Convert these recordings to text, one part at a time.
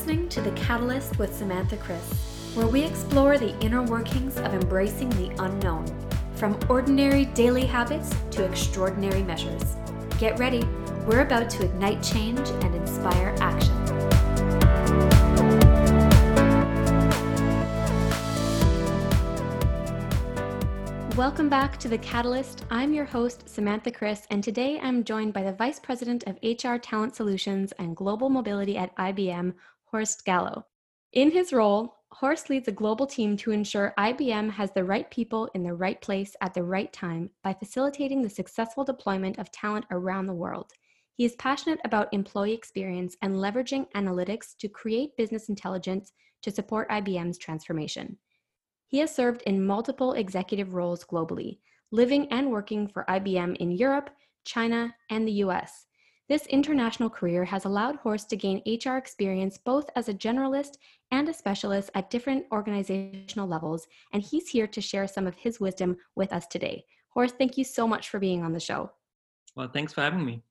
Listening to The Catalyst with Samantha Chris, where we explore the inner workings of embracing the unknown, from ordinary daily habits to extraordinary measures. Get ready, we're about to ignite change and inspire action. Welcome back to The Catalyst. I'm your host, Samantha Chris, and today I'm joined by the Vice President of HR Talent Solutions and Global Mobility at IBM, Horst Gallo. In his role, Horst leads a global team to ensure IBM has the right people in the right place at the right time by facilitating the successful deployment of talent around the world. He is passionate about employee experience and leveraging analytics to create business intelligence to support IBM's transformation. He has served in multiple executive roles globally, living and working for IBM in Europe, China, and the US. This international career has allowed Horst to gain HR experience both as a generalist and a specialist at different organizational levels, and he's here to share some of his wisdom with us today. Horst, thank you so much for being on the show. Well, thanks for having me.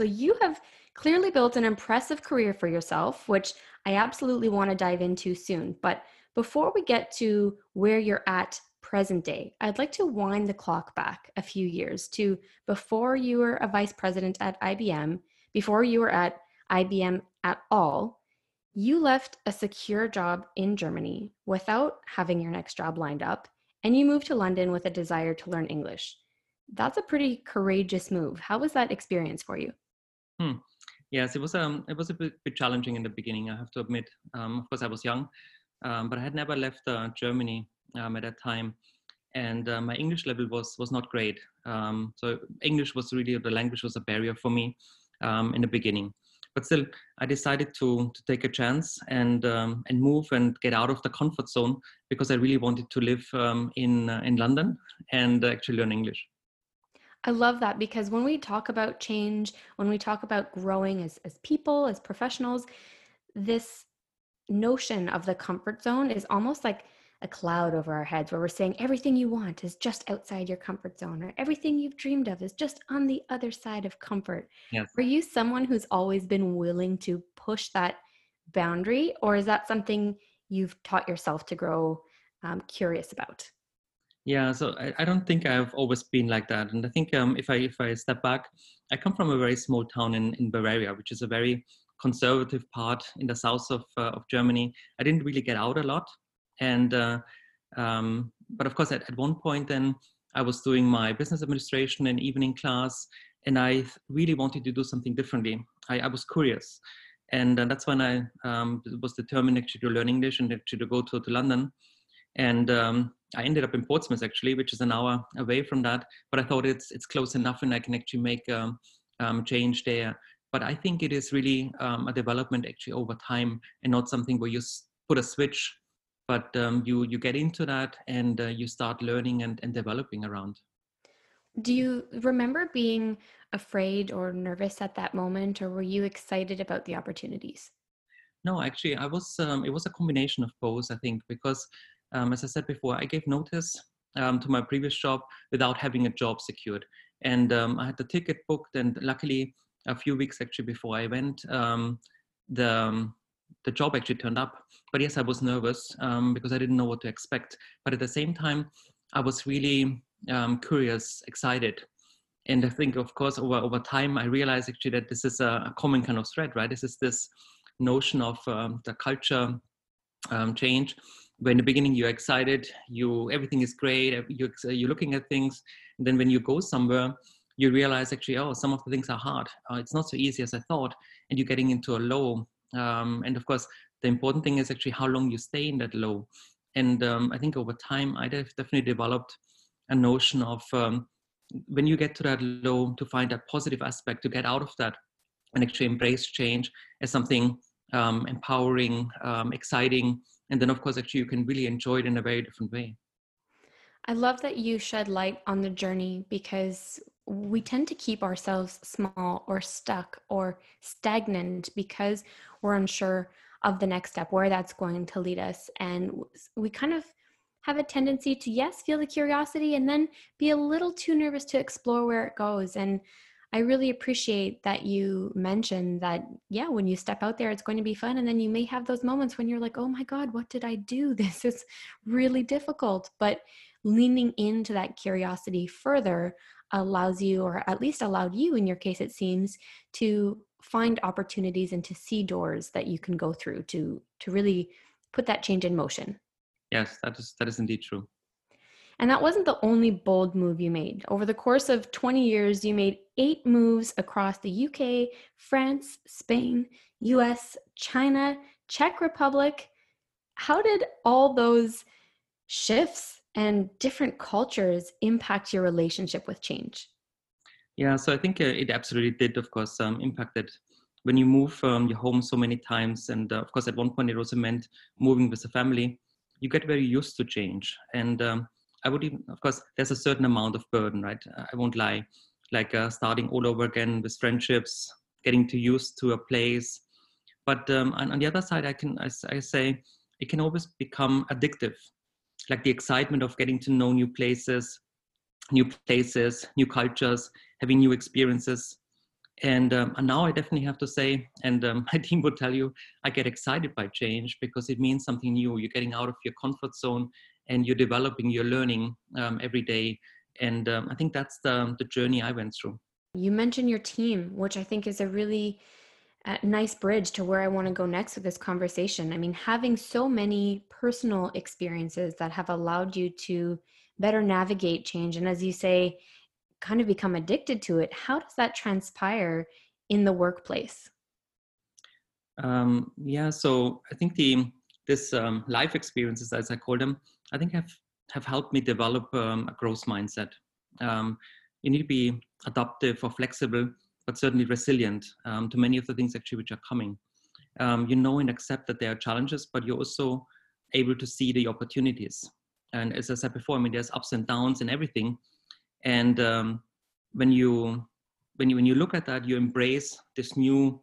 So, you have clearly built an impressive career for yourself, which I absolutely want to dive into soon. But before we get to where you're at present day, I'd like to wind the clock back a few years to before you were a vice president at IBM, before you were at IBM at all. You left a secure job in Germany without having your next job lined up, and you moved to London with a desire to learn English. That's a pretty courageous move. How was that experience for you? Hmm. Yes, it was um, it was a bit, bit, challenging in the beginning. I have to admit. Um, of course, I was young, um, but I had never left uh, Germany um, at that time, and uh, my English level was was not great. Um, so English was really the language was a barrier for me um, in the beginning. But still, I decided to to take a chance and um, and move and get out of the comfort zone because I really wanted to live um, in uh, in London and actually learn English. I love that because when we talk about change, when we talk about growing as, as people, as professionals, this notion of the comfort zone is almost like a cloud over our heads where we're saying everything you want is just outside your comfort zone or everything you've dreamed of is just on the other side of comfort. Yes. Are you someone who's always been willing to push that boundary or is that something you've taught yourself to grow um, curious about? Yeah, so I, I, don't think I've always been like that. And I think um, if I if I step back, I come from a very small town in, in Bavaria, which is a very conservative part in the south of, uh, of Germany. I didn't really get out a lot. And, uh, um, but of course, at, at one point, then I was doing my business administration in evening class, and I really wanted to do something differently. I, I was curious. And uh, that's when I um, was determined actually to learn English and actually to go to, to London. And um, I ended up in Portsmouth actually, which is an hour away from that. But I thought it's it's close enough, and I can actually make um, um, change there but i think it is really um, a development actually over time and not something where you put a switch but um, you you get into that and uh, you start learning and, and developing around. Do you remember being afraid or nervous at that moment or were you excited about the opportunities? No actually i was um, it was a combination of both i think because um, as i said before i gave notice um, to my previous job without having a job secured. And um, i had the ticket booked and luckily a few weeks actually before I went, um, the the job actually turned up. But yes, I was nervous um, because I didn't know what to expect. But at the same time, I was really um, curious, excited. And I think, of course, over, over time, I realized actually that this is a, a common kind of thread, right? This is this notion of um, the culture um, change. Where in the beginning you're excited, you everything is great, you, you're looking at things. And then when you go somewhere, you realize actually, oh, some of the things are hard. Uh, it's not so easy as I thought, and you're getting into a low. Um, and of course, the important thing is actually how long you stay in that low. And um, I think over time, I have definitely developed a notion of um, when you get to that low, to find that positive aspect, to get out of that, and actually embrace change as something um, empowering, um, exciting, and then of course, actually, you can really enjoy it in a very different way. I love that you shed light on the journey because we tend to keep ourselves small or stuck or stagnant because we're unsure of the next step, where that's going to lead us. And we kind of have a tendency to, yes, feel the curiosity and then be a little too nervous to explore where it goes. And I really appreciate that you mentioned that, yeah, when you step out there, it's going to be fun. And then you may have those moments when you're like, oh my God, what did I do? This is really difficult. But leaning into that curiosity further allows you, or at least allowed you in your case, it seems, to find opportunities and to see doors that you can go through to to really put that change in motion. Yes, that is that is indeed true. And that wasn't the only bold move you made. Over the course of 20 years, you made eight moves across the UK, France, Spain, US, China, Czech Republic. How did all those shifts and different cultures impact your relationship with change? Yeah, so I think uh, it absolutely did, of course, um, that when you move um, your home so many times. And uh, of course, at one point, it also meant moving with a family. You get very used to change. And um, I would even, of course, there's a certain amount of burden, right? I won't lie. Like uh, starting all over again with friendships, getting to used to a place. But um, on the other side, I can I, I say it can always become addictive, like the excitement of getting to know new places, new places, new cultures, having new experiences. And, um, and now I definitely have to say, and um, my team would tell you, I get excited by change because it means something new. You're getting out of your comfort zone and you're developing, you're learning um, every day. And um, I think that's the, the journey I went through. You mentioned your team, which I think is a really uh, nice bridge to where I want to go next with this conversation. I mean, having so many personal experiences that have allowed you to better navigate change, and as you say, kind of become addicted to it, how does that transpire in the workplace? Um, yeah, so I think the this um, life experiences, as I call them, I think have have helped me develop um, a growth mindset. Um, you need to be adaptive or flexible, but certainly resilient um, to many of the things actually which are coming. Um, you know and accept that there are challenges, but you're also able to see the opportunities. And as I said before, I mean, there's ups and downs and everything. And um, when you when you when you look at that, you embrace this new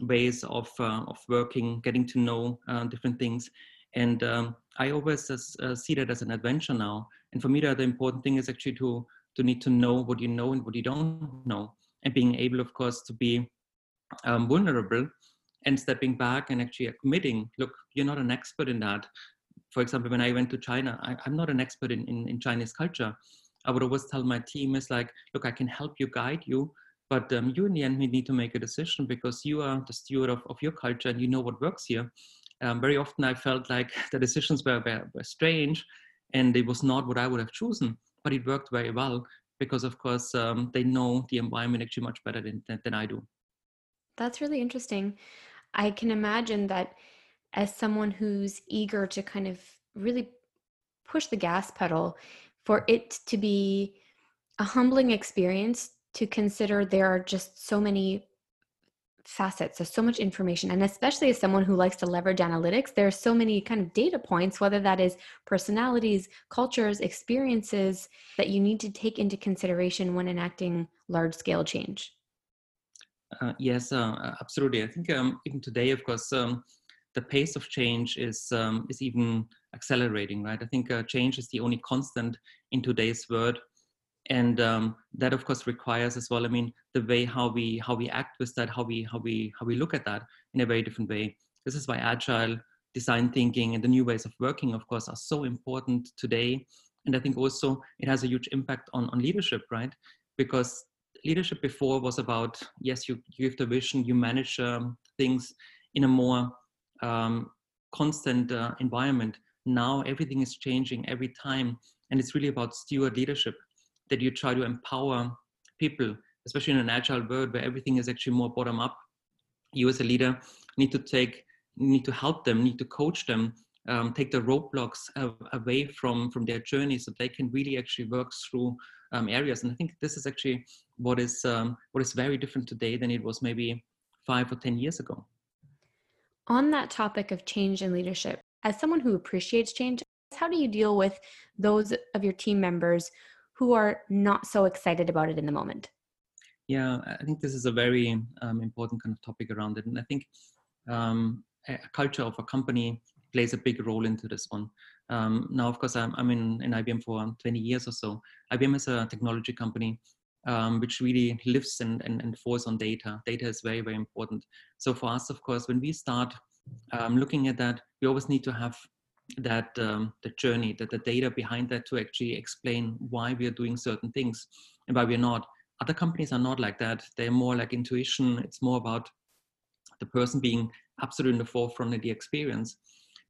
ways of uh, of working, getting to know uh, different things, and um, I always uh, see that as an adventure now. And for me, the other important thing is actually to to need to know what you know and what you don't know, and being able, of course, to be um, vulnerable and stepping back and actually admitting, Look, you're not an expert in that. For example, when I went to China, I, am not an expert in, in, in Chinese culture. I would always tell my team is like, look, I can help you, guide you, but um, you in the end need to make a decision because you are the steward of, of your culture and you know what works here um, very often I felt like the decisions were, were, were strange and it was not what I would have chosen, but it worked very well because, of course, um, they know the environment actually much better than, than, than I do. That's really interesting. I can imagine that as someone who's eager to kind of really push the gas pedal, for it to be a humbling experience to consider there are just so many facets there's so much information and especially as someone who likes to leverage analytics there are so many kind of data points whether that is personalities cultures experiences that you need to take into consideration when enacting large scale change. Uh, yes uh, absolutely. I think um, even today of course um, the pace of change is um, is even accelerating right? I think uh, change is the only constant in today's world and um, that of course requires as well i mean the way how we how we act with that how we how we how we look at that in a very different way. This is why agile design thinking and the new ways of working of course are so important today. And i think also it has a huge impact on on leadership right? Because leadership before was about yes you, you give the vision you manage um, things in a more um, constant uh, environment. Now everything is changing every time. And it's really about steward leadership that you try to empower people, especially in an agile world where everything is actually more bottom up. You as a leader need to take, need to help them, need to coach them, um, take the roadblocks away from from their journey, so they can really actually work through um, areas. And I think this is actually what is um, what is very different today than it was maybe five or ten years ago. On that topic of change and leadership, as someone who appreciates change, how do you deal with those of your team members who are not so excited about it in the moment? Yeah, I think this is a very um, important kind of topic around it. And I think um, a culture of a company plays a big role into this one. Um, now, of course, I'm, I'm in, in IBM for 20 years or so. IBM is a technology company, um, which really lives and, and, and falls on data. Data is very, very important. So for us, of course, when we start um, looking at that, we always need to have that um, the journey, that the data behind that to actually explain why we are doing certain things and why we're not. Other companies are not like that. They're more like intuition. It's more about the person being absolutely in the forefront of the experience.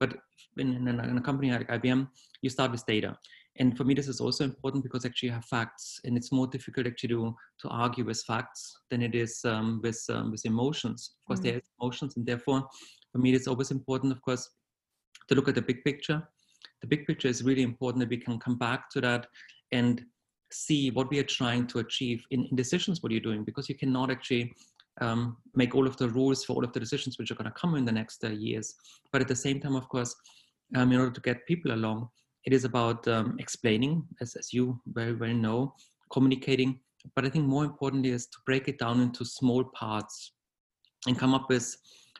But in, in, a, in a company like IBM, you start with data. And for me, this is also important because actually you have facts, and it's more difficult actually to, to argue with facts than it is um, with um, with emotions. Of course, mm. there is emotions, and therefore, for me, it's always important, of course, to look at the big picture. The big picture is really important that we can come back to that and see what we are trying to achieve in, in decisions. What you're doing, because you cannot actually um, make all of the rules for all of the decisions which are going to come in the next uh, years. But at the same time, of course, um, in order to get people along, it is about um, explaining, as, as you very well know, communicating. But I think more importantly is to break it down into small parts and come up with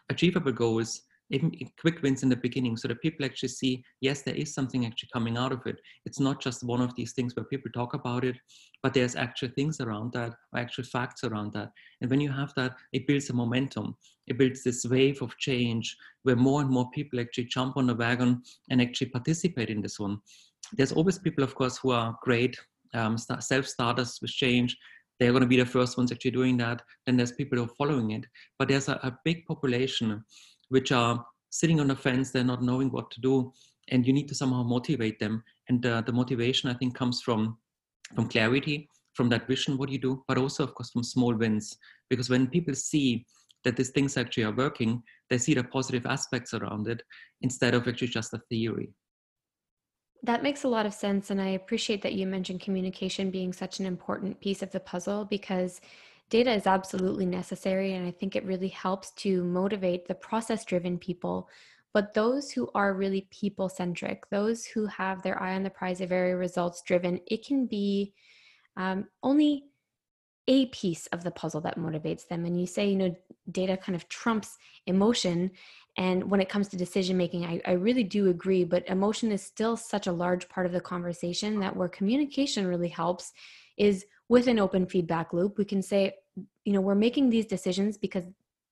achievable goals even quick wins in the beginning so that people actually see yes there is something actually coming out of it. It's not just one of these things where people talk about it but there's actual things around that or actual facts around that. And when you have that it builds a momentum. It builds this wave of change where more and more people actually jump on the wagon and actually participate in this one. There's always people of course who are great um, self-starters with change. They're going to be the first ones actually doing that. Then there's people who are following it. But there's a, a big population which are sitting on the fence, they're not knowing what to do, and you need to somehow motivate them. And uh, the motivation, I think, comes from from clarity, from that vision, what you do, but also, of course, from small wins. Because when people see that these things actually are working, they see the positive aspects around it instead of actually just a theory. That makes a lot of sense. And I appreciate that you mentioned communication being such an important piece of the puzzle because data is absolutely necessary. And I think it really helps to motivate the process driven people. But those who are really people centric, those who have their eye on the prize, are very results driven, it can be um, only a piece of the puzzle that motivates them. And you say, you know, data kind of trumps emotion. And when it comes to decision making, I, I, really do agree, but emotion is still such a large part of the conversation that where communication really helps is with an open feedback loop. We can say, you know we're making these decisions because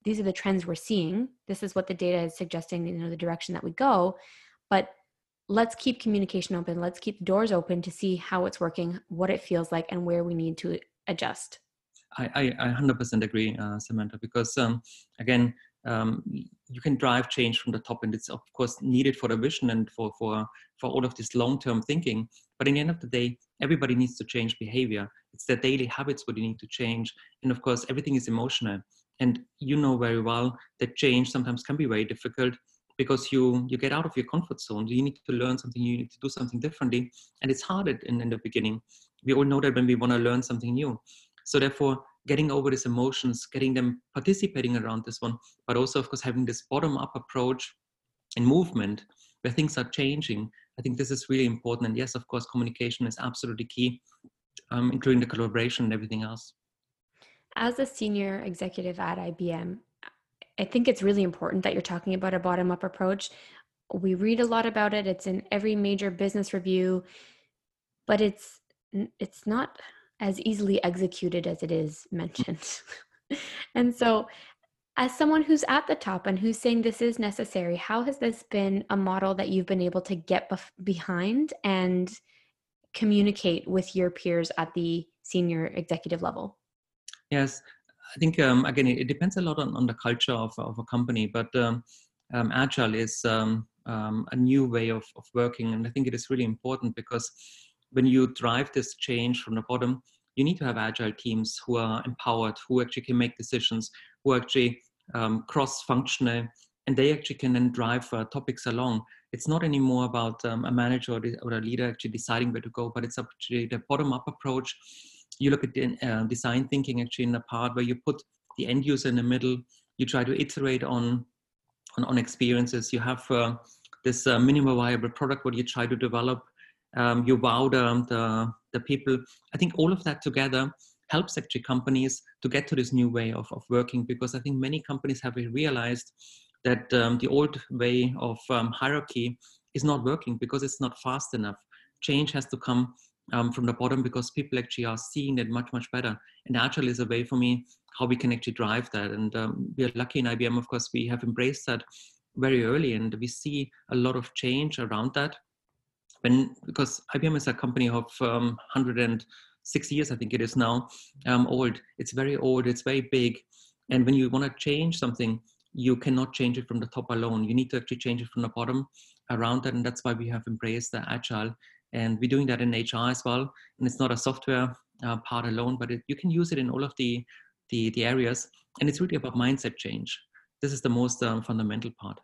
these are the trends we're seeing. This is what the data is suggesting you know the direction that we go. But let's keep communication open. Let's keep doors open to see how it's working what it feels like and where we need to adjust. I i, I 100% agree uh, samantha because um, again um, you can drive change from the top and it's of course needed for the vision and for for for all of this long-term thinking. But in the end of the day everybody needs to change behavior. It's their daily habits what you need to change. And of course everything is emotional. And you know very well that change sometimes can be very difficult because you you get out of your comfort zone. You need to learn something you need to do something differently. And it's hard in, in the beginning. We all know that when we want to learn something new. So therefore getting over these emotions getting them participating around this one but also of course having this bottom up approach in movement where things are changing i think this is really important and yes of course communication is absolutely key um, including the collaboration and everything else. As a senior executive at IBM, I think it's really important that you're talking about a bottom up approach. We read a lot about it, it's in every major business review, but it's it's not as easily executed as it is mentioned. and so as someone who's at the top and who's saying this is necessary, how has this been a model that you've been able to get bef- behind and communicate with your peers at the senior executive level? Yes, I think um, again it, depends a lot on, on the culture of, of a company, but um, um, agile is um, um, a new way of, of working, and I think it is really important because when you drive this change from the bottom, you need to have agile teams who are empowered, who actually can make decisions, who are actually um, cross-functional, and they actually can then drive uh, topics along it's not anymore about um, a manager or, or, a leader actually deciding where to go, but it's actually the bottom up approach. You look at the, uh, design thinking actually in the part where you put the end user in the middle. You try to iterate on on, on experiences. You have uh, this uh, minimal viable product what you try to develop. Um, you wow the, the the people. I think all of that together helps actually companies to get to this new way of, of working because I think many companies have realized that um, the old way of um, hierarchy is not working because it's not fast enough. Change has to come um, from the bottom because people actually are seeing it much much better and agile is a way for me how we can actually drive that and um, we are lucky in ibm of course we have embraced that very early and we see a lot of change around that when because ibm is a company of um, 106 years i think it is now um, old. It's very old it's very big. And when you want to change something you cannot change it from the top alone. You need to actually change it from the bottom around that and that's why we have embraced the agile. And we're doing that in hr as well. And it's not a software uh, part alone but it, you can use it in all of the, the the areas. And it's really about mindset change. This is the most um, fundamental part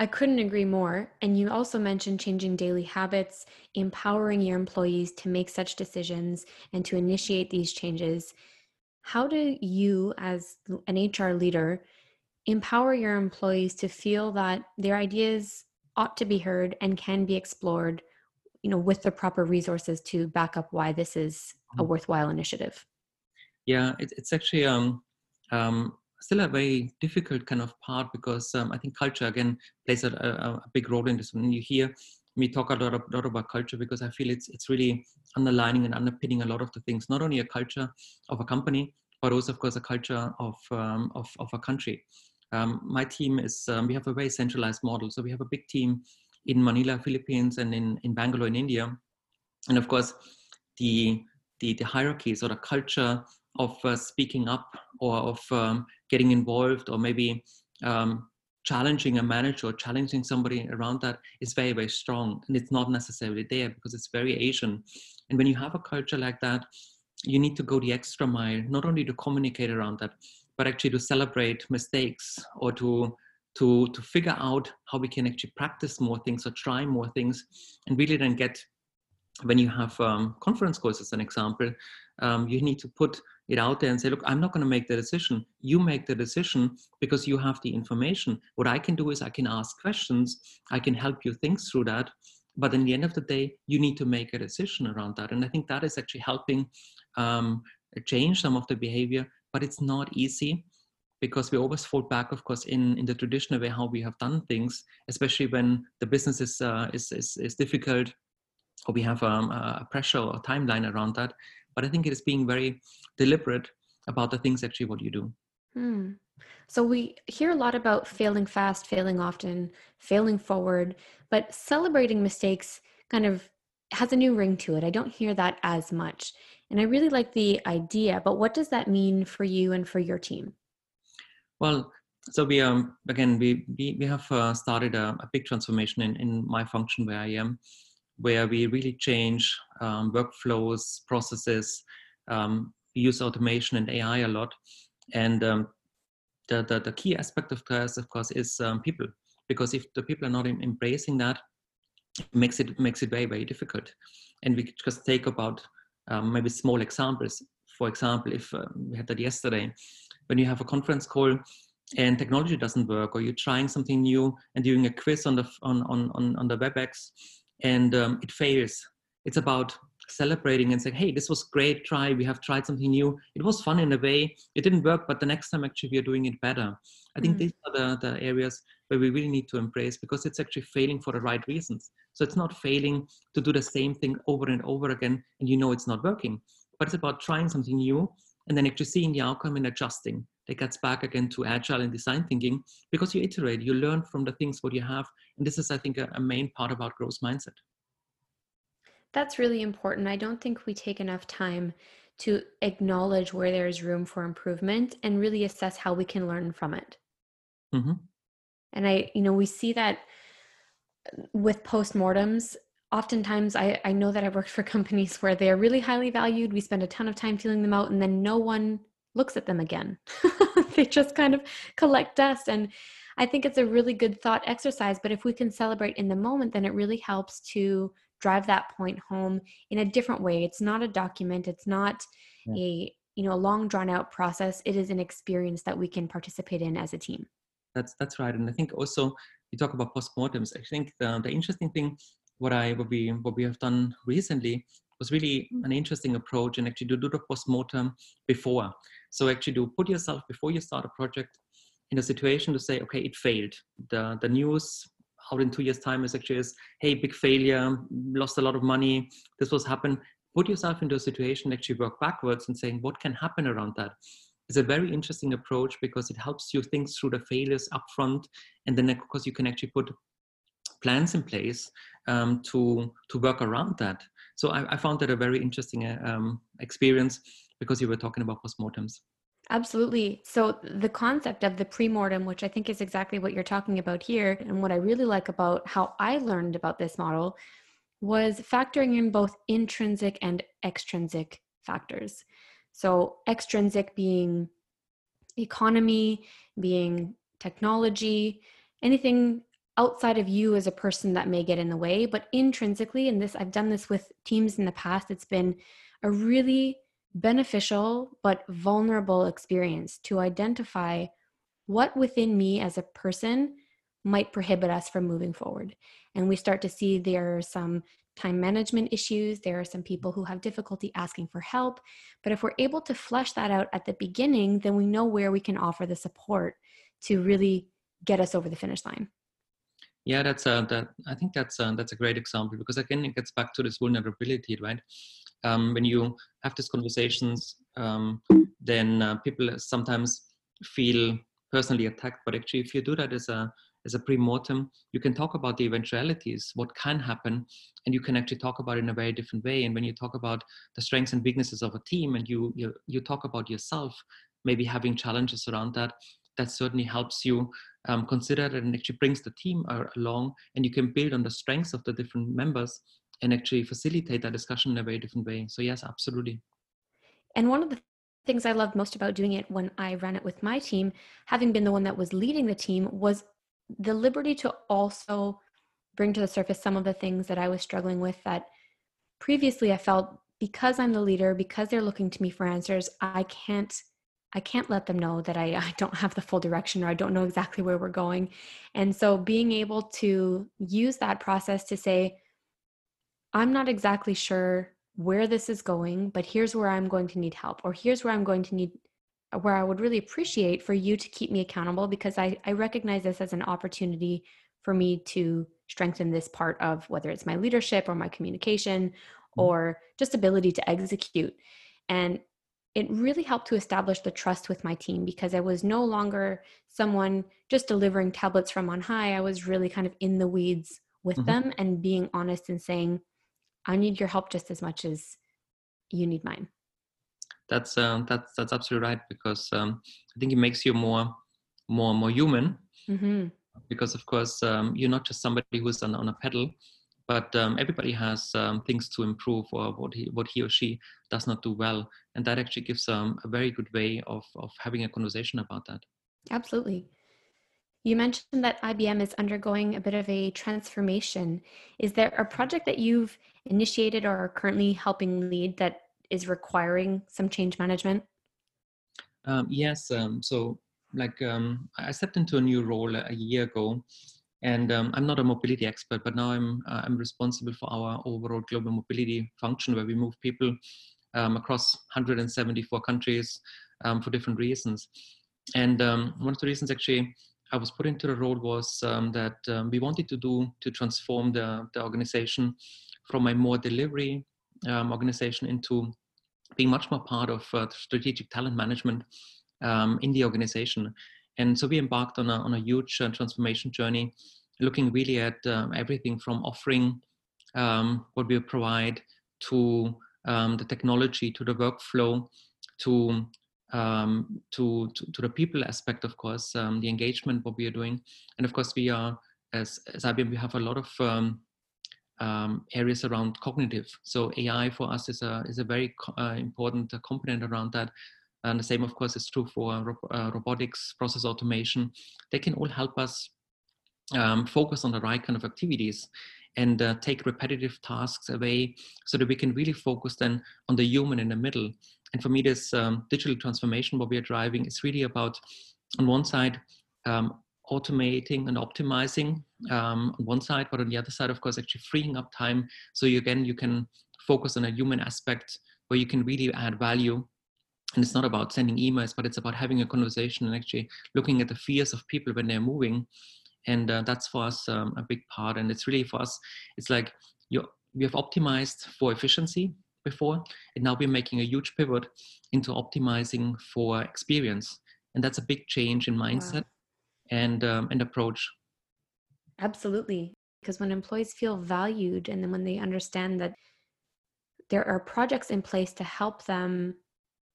I couldn't agree more. And you also mentioned changing daily habits, empowering your employees to make such decisions and to initiate these changes. How do you, as an HR leader, empower your employees to feel that their ideas ought to be heard and can be explored you know with the proper resources to back up why this is a mm-hmm. worthwhile initiative yeah it, it's actually um, um, still a very difficult kind of part because um, i think culture again plays a, a, a, big role in this when you hear me talk a lot, of, lot about culture because i feel it's it's really underlining and underpinning a lot of the things not only a culture of a company but also of course a culture of um, of, of a country um, my team is, um, we have a very centralized model. So we have a big team in Manila, Philippines, and in, in Bangalore, in India. And of course, the, the, the hierarchies or the culture of uh, speaking up or of um, getting involved or maybe um, challenging a manager or challenging somebody around that is very, very strong. And it's not necessarily there because it's very Asian. And when you have a culture like that, you need to go the extra mile, not only to communicate around that, but actually to celebrate mistakes or to to to figure out how we can actually practice more things or try more things and really then get when you have um, conference calls as an example um, you need to put it out there and say look i'm not going to make the decision. You make the decision because you have the information. What i can do is i can ask questions. I can help you think through that. But in the end of the day you need to make a decision around that. And i think that is actually helping um, change some of the behavior but it's not easy because we always fall back, of course, in, in the traditional way how we have done things, especially when the business is, uh, is, is, is, difficult or we have um, a pressure or timeline around that. But I think it is being very deliberate about the things actually what you do. Hmm. So we hear a lot about failing fast, failing often, failing forward, but celebrating mistakes kind of has a new ring to it. I don't hear that as much. And I really like the idea, but what does that mean for you and for your team? Well, so we um again we we, we have uh, started a, a, big transformation in, in my function where I am, where we really change um, workflows, processes. Um, we use automation and AI a lot, and um, the, the, the key aspect of this, of course, is um, people. Because if the people are not embracing that, it makes it makes it very very difficult. And we just take about um, maybe small examples. For example, if uh, we had that yesterday, when you have a conference call and technology doesn't work, or you're trying something new and doing a quiz on the on on, on the WebEx, and um, it fails. It's about celebrating and saying, "Hey, this was great try. We have tried something new. It was fun in a way. It didn't work, but the next time actually we are doing it better." I think mm. these are the, the areas where we really need to embrace because it's actually failing for the right reasons. So it's not failing to do the same thing over and over again, and you know it's not working. But it's about trying something new and then actually seeing the outcome and adjusting. That gets back again to agile and design thinking because you iterate, you learn from the things what you have, and this is, I think, a, a main part about growth mindset. That's really important. I don't think we take enough time to acknowledge where there is room for improvement and really assess how we can learn from it. Mm-hmm. And I, you know, we see that with postmortems. Oftentimes, I, I know that I've worked for companies where they are really highly valued. We spend a ton of time feeling them out, and then no one looks at them again. they just kind of collect dust. And I think it's a really good thought exercise. But if we can celebrate in the moment, then it really helps to drive that point home in a different way it's not a document it's not yeah. a you know a long drawn out process it is an experience that we can participate in as a team that's that's right and i think also you talk about postmortems i think the, the interesting thing what i what we what we have done recently was really an interesting approach and actually to do the postmortem before. So actually to put yourself before you start a project in a situation to say okay it failed. The the news out in two years time is actually is hey big failure lost a lot of money. This was happen. Put yourself into a situation actually work backwards and saying what can happen around that? Is a very interesting approach because it helps you think through the failures upfront and then of course you can actually put plans in place um, to to work around that so I, I found that a very interesting uh, um, experience because you were talking about postmortems Absolutely. So, the concept of the premortem, which I think is exactly what you're talking about here, and what I really like about how I learned about this model was factoring in both intrinsic and extrinsic factors. So, extrinsic being economy, being technology, anything outside of you as a person that may get in the way, but intrinsically, and this I've done this with teams in the past, it's been a really beneficial but vulnerable experience to identify what within me as a person might prohibit us from moving forward. And we start to see there are some time management issues, there are some people who have difficulty asking for help. But if we're able to flesh that out at the beginning, then we know where we can offer the support to really get us over the finish line. Yeah, that's a, that. I think that's a, that's a great example because again, it gets back to this vulnerability, right? um, when you have these conversations, um, then uh, people sometimes feel personally attacked. But actually, if you do that as a as a pre-mortem, you can talk about the eventualities, what can happen, and you can actually talk about it in a very different way. And when you talk about the strengths and weaknesses of a team, and you you, you talk about yourself, maybe having challenges around that, that certainly helps you um, consider it and actually brings the team along, and you can build on the strengths of the different members and actually facilitate that discussion in a very different way. So yes, absolutely. And one of the things I loved most about doing it when I ran it with my team, having been the one that was leading the team, was the liberty to also bring to the surface some of the things that I was struggling with that previously I felt because I'm the leader, because they're looking to me for answers, I can't I can't let them know that I, I don't have the full direction or I don't know exactly where we're going. And so being able to use that process to say, I'm not exactly sure where this is going, but here's where I'm going to need help, or here's where I'm going to need, where I would really appreciate for you to keep me accountable because I, I recognize this as an opportunity for me to strengthen this part of whether it's my leadership or my communication mm-hmm. or just ability to execute. And it really helped to establish the trust with my team because I was no longer someone just delivering tablets from on high. I was really kind of in the weeds with mm-hmm. them and being honest and saying, I need your help just as much as you need mine. That's uh, that's that's absolutely right because um, I think it makes you more more more human. Mm-hmm. Because of course um, you're not just somebody who's on, on a pedal, but um, everybody has um, things to improve or what he what he or she does not do well, and that actually gives um, a very good way of of having a conversation about that. Absolutely. You mentioned that IBM is undergoing a bit of a transformation. Is there a project that you've initiated or are currently helping lead that is requiring some change management? Um, yes. Um, so, like, um, I stepped into a new role a year ago, and um, I'm not a mobility expert, but now I'm uh, I'm responsible for our overall global mobility function, where we move people um, across 174 countries um, for different reasons. And one of the reasons, actually, I was put into the role was that we wanted to do to transform the the organization from a more delivery um, organization into being much more part of uh, strategic talent management um, in the organization. And so we embarked on a, on a huge uh, transformation journey, looking really at um, everything from offering um, what we provide to um, the technology, to the workflow, to um, to, to, to the people aspect, of course, the engagement, what we are doing, and of course, we are as as IBM, we have a lot of um, areas around cognitive. So AI for us is a is a very co- uh, important component around that. And the same, of course, is true for ro- uh, robotics, process automation. They can all help us um, focus on the right kind of activities and uh, take repetitive tasks away so that we can really focus then on the human in the middle. And for me, this um, digital transformation, what we are driving, is really about, on one side, um, automating and optimizing um, on one side, but on the other side, of course, actually freeing up time. So you, again, you can focus on a human aspect where you can really add value. And it's not about sending emails, but it's about having a conversation and actually looking at the fears of people when they're moving. And uh, that's for us um, a big part. And it's really for us it's like you we have optimized for efficiency before and now we're making a huge pivot into optimizing for experience. And that's a big change in mindset wow. and um, and approach. Absolutely. Because when employees feel valued and then when they understand that there are projects in place to help them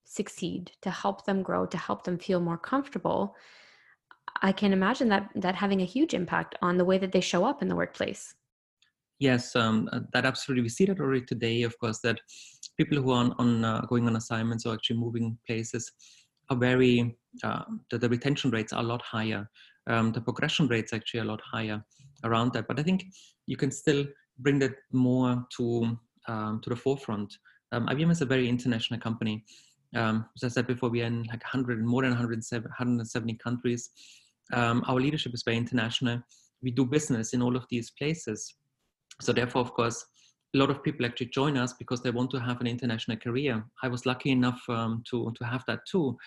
succeed to help them grow to help them feel more comfortable i can imagine that that having a huge impact on the way that they show up in the workplace. Yes um, uh, that absolutely we see that already today of course that people who are on, uh, going on assignments or actually moving places are very uh, the, the, retention rates are a lot higher. Um, the progression rates actually a lot higher around that. But i think you can still bring that more to um, to the forefront. Um, ibm is a very international company um, as I said before, we are in like 100, more than 170 countries. Um, our leadership is very international. We do business in all of these places. So therefore, of course, a lot of people actually join us because they want to have an international career. I was lucky enough um, to, to have that too.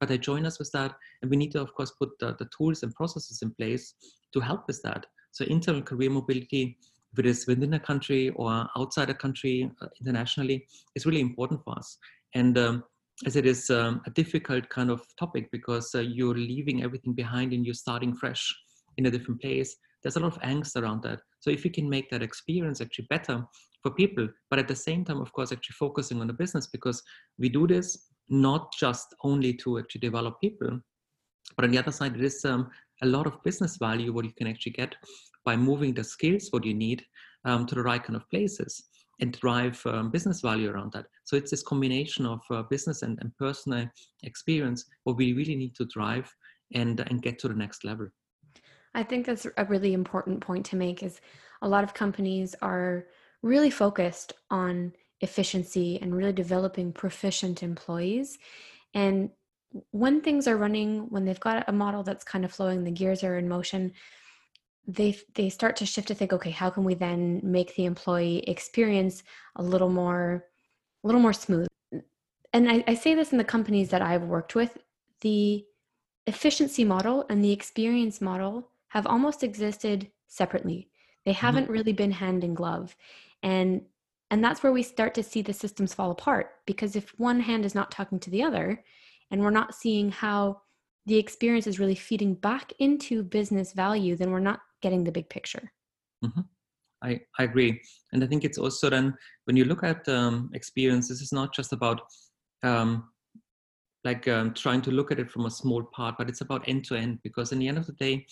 But they join us with that. And we need to, of course, put the, the tools and processes in place to help with that. So internal career mobility, if it is within a country or outside a country uh, internationally, is really important for us. And um, as it is um, a difficult kind of topic because uh, you're leaving everything behind and you're starting fresh in a different place. There's a lot of angst around that. So if you can make that experience actually better for people but at the same time of course actually focusing on the business because we do this not just only to actually develop people but on the other side it is um, a lot of business value what you can actually get by moving the skills what you need um, to the right kind of places and drive um, business value around that. So it's this combination of uh, business and, and personal experience what we really need to drive and and get to the next level. I think that's a really important point to make is a lot of companies are really focused on efficiency and really developing proficient employees and when things are running when they've got a model that's kind of flowing the gears are in motion they they start to shift to think okay how can we then make the employee experience a little more a little more smooth and I, I say this in the companies that i've worked with the efficiency model and the experience model have almost existed separately they mm-hmm. haven't mm-hmm. really been hand in glove and and that's where we start to see the systems fall apart because if one hand is not talking to the other and we're not seeing how the experience is really feeding back into business value then we're not getting the big picture. Mm-hmm. I, I agree. And I think it's also then when you look at um, experience, this is not just about um, like um, trying to look at it from a small part, but it's about end to end because in the end of the day,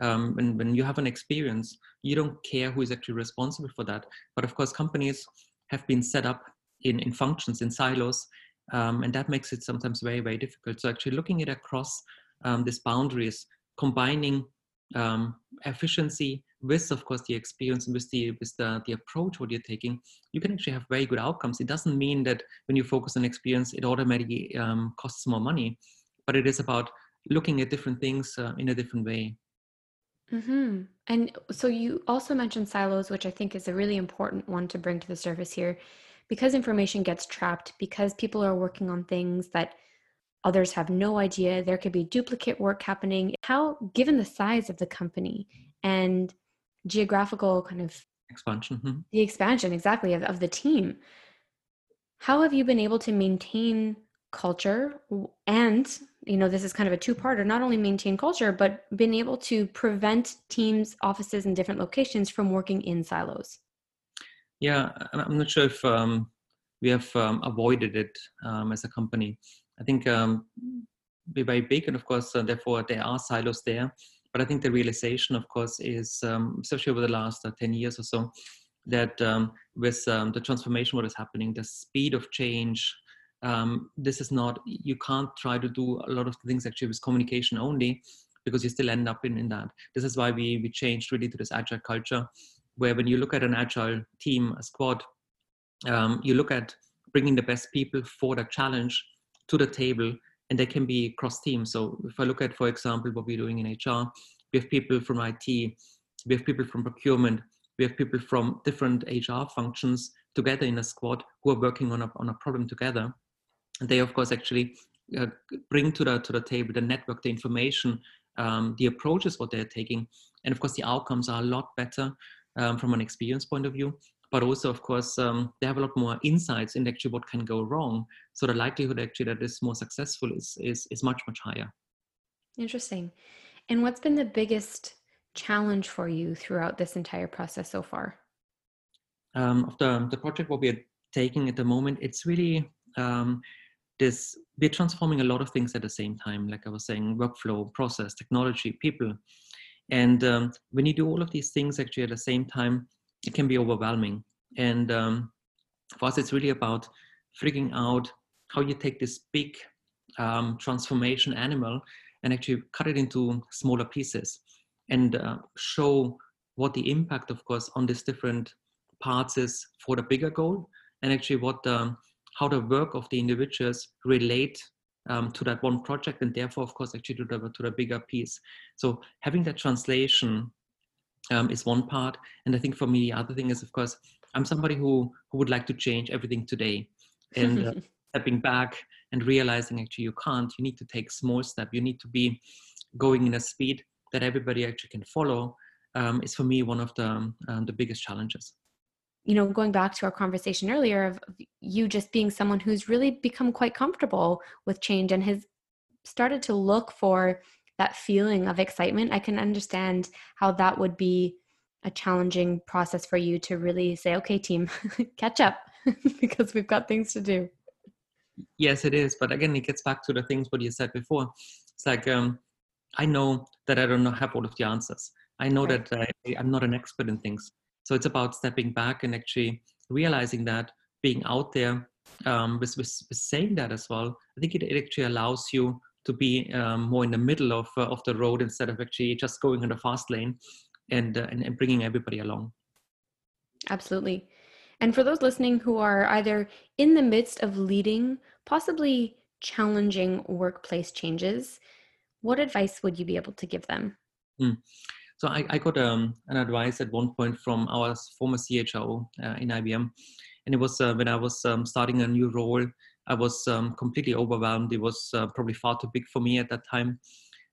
um, when, when you have an experience, you don't care who is actually responsible for that. But of course, companies have been set up in, in functions, in silos, um, and that makes it sometimes very, very difficult. So actually looking at across um, these boundaries, combining um, efficiency with of course the experience with the with the, the approach what you're taking you can actually have very good outcomes. It doesn't mean that when you focus on experience it automatically um, costs more money but it is about looking at different things uh, in a different way. Mm-hmm. and so you also mentioned silos which i think is a really important one to bring to the surface here. Because information gets trapped because people are working on things that others have no idea there could be duplicate work happening. How given the size of the company and geographical kind of expansion hmm. the expansion exactly of, of the team how have you been able to maintain culture? And you know this is kind of a two-parter not only maintain culture but been able to prevent teams offices in different locations from working in silos? Yeah i'm not sure if um, we have um, avoided it um, as a company I think um, big, and of course, uh, therefore, there are silos there. But I think the realization, of course, is um, especially over the last uh, 10 years or so, that um, with um, the transformation, what is happening, the speed of change, um, this is not, you can't try to do a lot of things actually with communication only because you still end up in, in that. This is why we, we changed really to this agile culture, where when you look at an agile team, a squad, um, you look at bringing the best people for the challenge to the table and they can be cross teams. So if I look at, for example, what we're doing in HR, we have people from IT, we have people from procurement, we have people from different HR functions together in a squad who are working on a, on a problem together. And they, of course, actually uh, bring to the, to the table the network, the information, um, the approaches, what they're taking and of course the outcomes are a lot better um, from an experience point of view but also of course um, they have a lot more insights in actually what can go wrong. So the likelihood actually that is more successful is is, is much much higher. Interesting. And what's been the biggest challenge for you throughout this entire process so far? Um, of the, the project what we're taking at the moment it's really um, this we're transforming a lot of things at the same time. Like i was saying workflow process technology people. And um, when you do all of these things actually at the same time it can be overwhelming. And um, for us it's really about figuring out how you take this big um, transformation animal and actually cut it into smaller pieces and uh, show what the impact of course on these different parts is for the bigger goal and actually what the how the work of the individuals relate um, to that one project and therefore of course actually to the, to the bigger piece. So having that translation um, is one part. And i think for me the other thing is of course i'm somebody who who would like to change everything today. And uh, stepping back and realizing actually you can't you need to take small step. You need to be going in a speed that everybody actually can follow um, is for me one of the um, the biggest challenges. You know, going back to our conversation earlier of you just being someone who's really become quite comfortable with change and has started to look for that feeling of excitement, I can understand how that would be a challenging process for you to really say, okay, team, catch up because we've got things to do. Yes, it is. But again, it gets back to the things what you said before. It's like, um, I know that I don't have all of the answers. I know right. that I, I'm not an expert in things. So it's about stepping back and actually realizing that being out there um, with, with, with, saying that as well, I think it, it actually allows you to be um, more in the middle of, uh, of the road instead of actually just going in the fast lane and, uh, and, and bringing everybody along. Absolutely. And for those listening who are either in the midst of leading, possibly challenging workplace changes, what advice would you be able to give them? Mm. So I, I got um, an advice at one point from our former CHO uh, in IBM, and it was uh, when I was um, starting a new role. I was um, completely overwhelmed. It was uh, probably far too big for me at that time,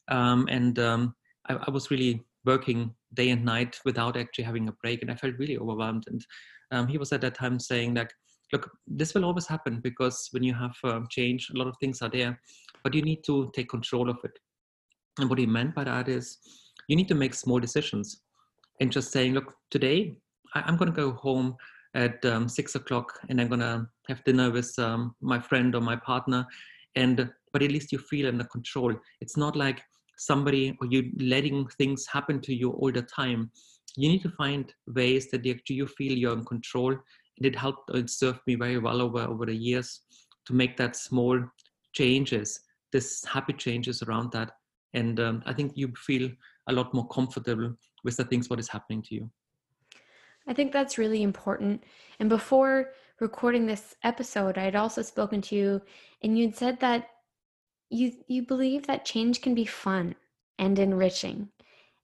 um, and um, I, I, was really working day and night without actually having a break, and I felt really overwhelmed. And um, he was at that time saying like, "Look, this will always happen because when you have uh, change, a lot of things are there, but you need to take control of it." And what he meant by that is you need to make small decisions and just saying, look, today I, am going to go home at um, six o'clock and I'm to have dinner with um, my friend or my partner. And, but at least you feel under control. It's not like somebody or you letting things happen to you all the time. You need to find ways that you, you feel you're in control. And it helped, it served me very well over, over the years to make that small changes, this happy changes around that. And um, I think you feel a lot more comfortable with the things what is happening to you i think that's really important. And before recording this episode i had also spoken to you and you'd said that you you believe that change can be fun and enriching.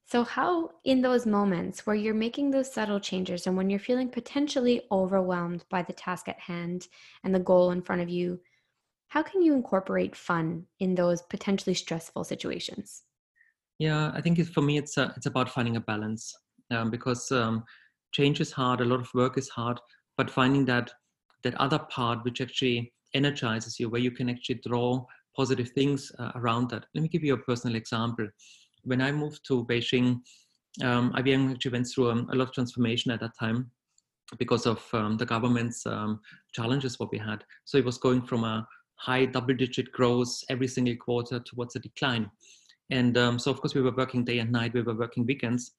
So how in those moments where you're making those subtle changes and when you're feeling potentially overwhelmed by the task at hand and the goal in front of you how can you incorporate fun in those potentially stressful situations? Yeah, I think for me, it's uh, it's about finding a balance um, because um, change is hard. A lot of work is hard, but finding that that other part which actually energizes you, where you can actually draw positive things uh, around that. Let me give you a personal example. When I moved to Beijing, um, IBM actually went through um, a lot of transformation at that time because of um, the government's um, challenges what we had. So it was going from a high double-digit growth every single quarter towards a decline. And um, so, of course, we were working day and night. We were working weekends.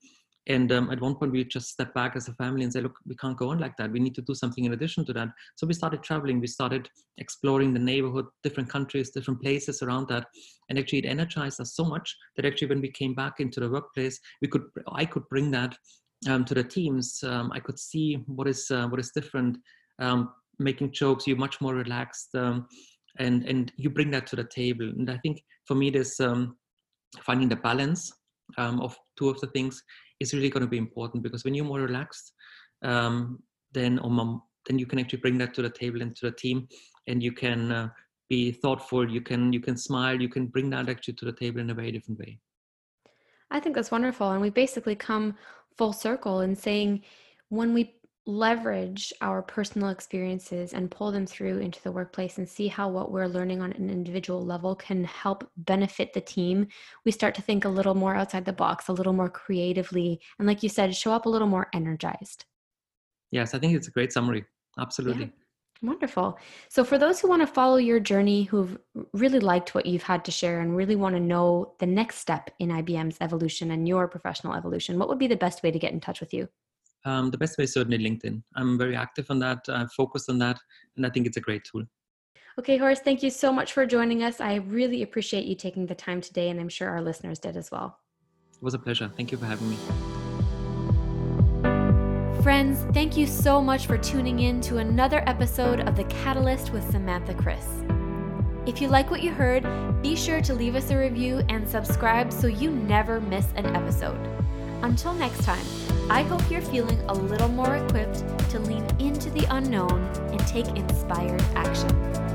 And um, at one point, we just stepped back as a family and said, look, we can't go on like that. We need to do something in addition to that. So we started traveling. We started exploring the neighborhood, different countries, different places around that. And actually, it energized us so much that actually, when we came back into the workplace, we could, I could bring that um, to the teams. Um, I could see what is uh, what is different. Um, making jokes, you're much more relaxed, um, and and you bring that to the table. And I think for me, this um, finding the balance um, of two of the things is really going to be important because when you're more relaxed, um, then um, then you can actually bring that to the table and to the team, and you can uh, be thoughtful. You can you can smile. You can bring that actually to the table in a very different way. I think that's wonderful. And we basically come full circle in saying when we leverage our personal experiences and pull them through into the workplace and see how what we're learning on an individual level can help benefit the team, we start to think a little more outside the box, a little more creatively, and like you said, show up a little more energized. Yes, I think it's a great summary. Absolutely. Yeah. Wonderful. So, for those who want to follow your journey, who've really liked what you've had to share and really want to know the next step in IBM's evolution and your professional evolution, what would be the best way to get in touch with you? Um, the best way is certainly LinkedIn. I'm very active on that, I'm focused on that, and I think it's a great tool. Okay, Horst, thank you so much for joining us. I really appreciate you taking the time today, and I'm sure our listeners did as well. It was a pleasure. Thank you for having me. Friends, thank you so much for tuning in to another episode of The Catalyst with Samantha Chris. If you like what you heard, be sure to leave us a review and subscribe so you never miss an episode. Until next time, I hope you're feeling a little more equipped to lean into the unknown and take inspired action.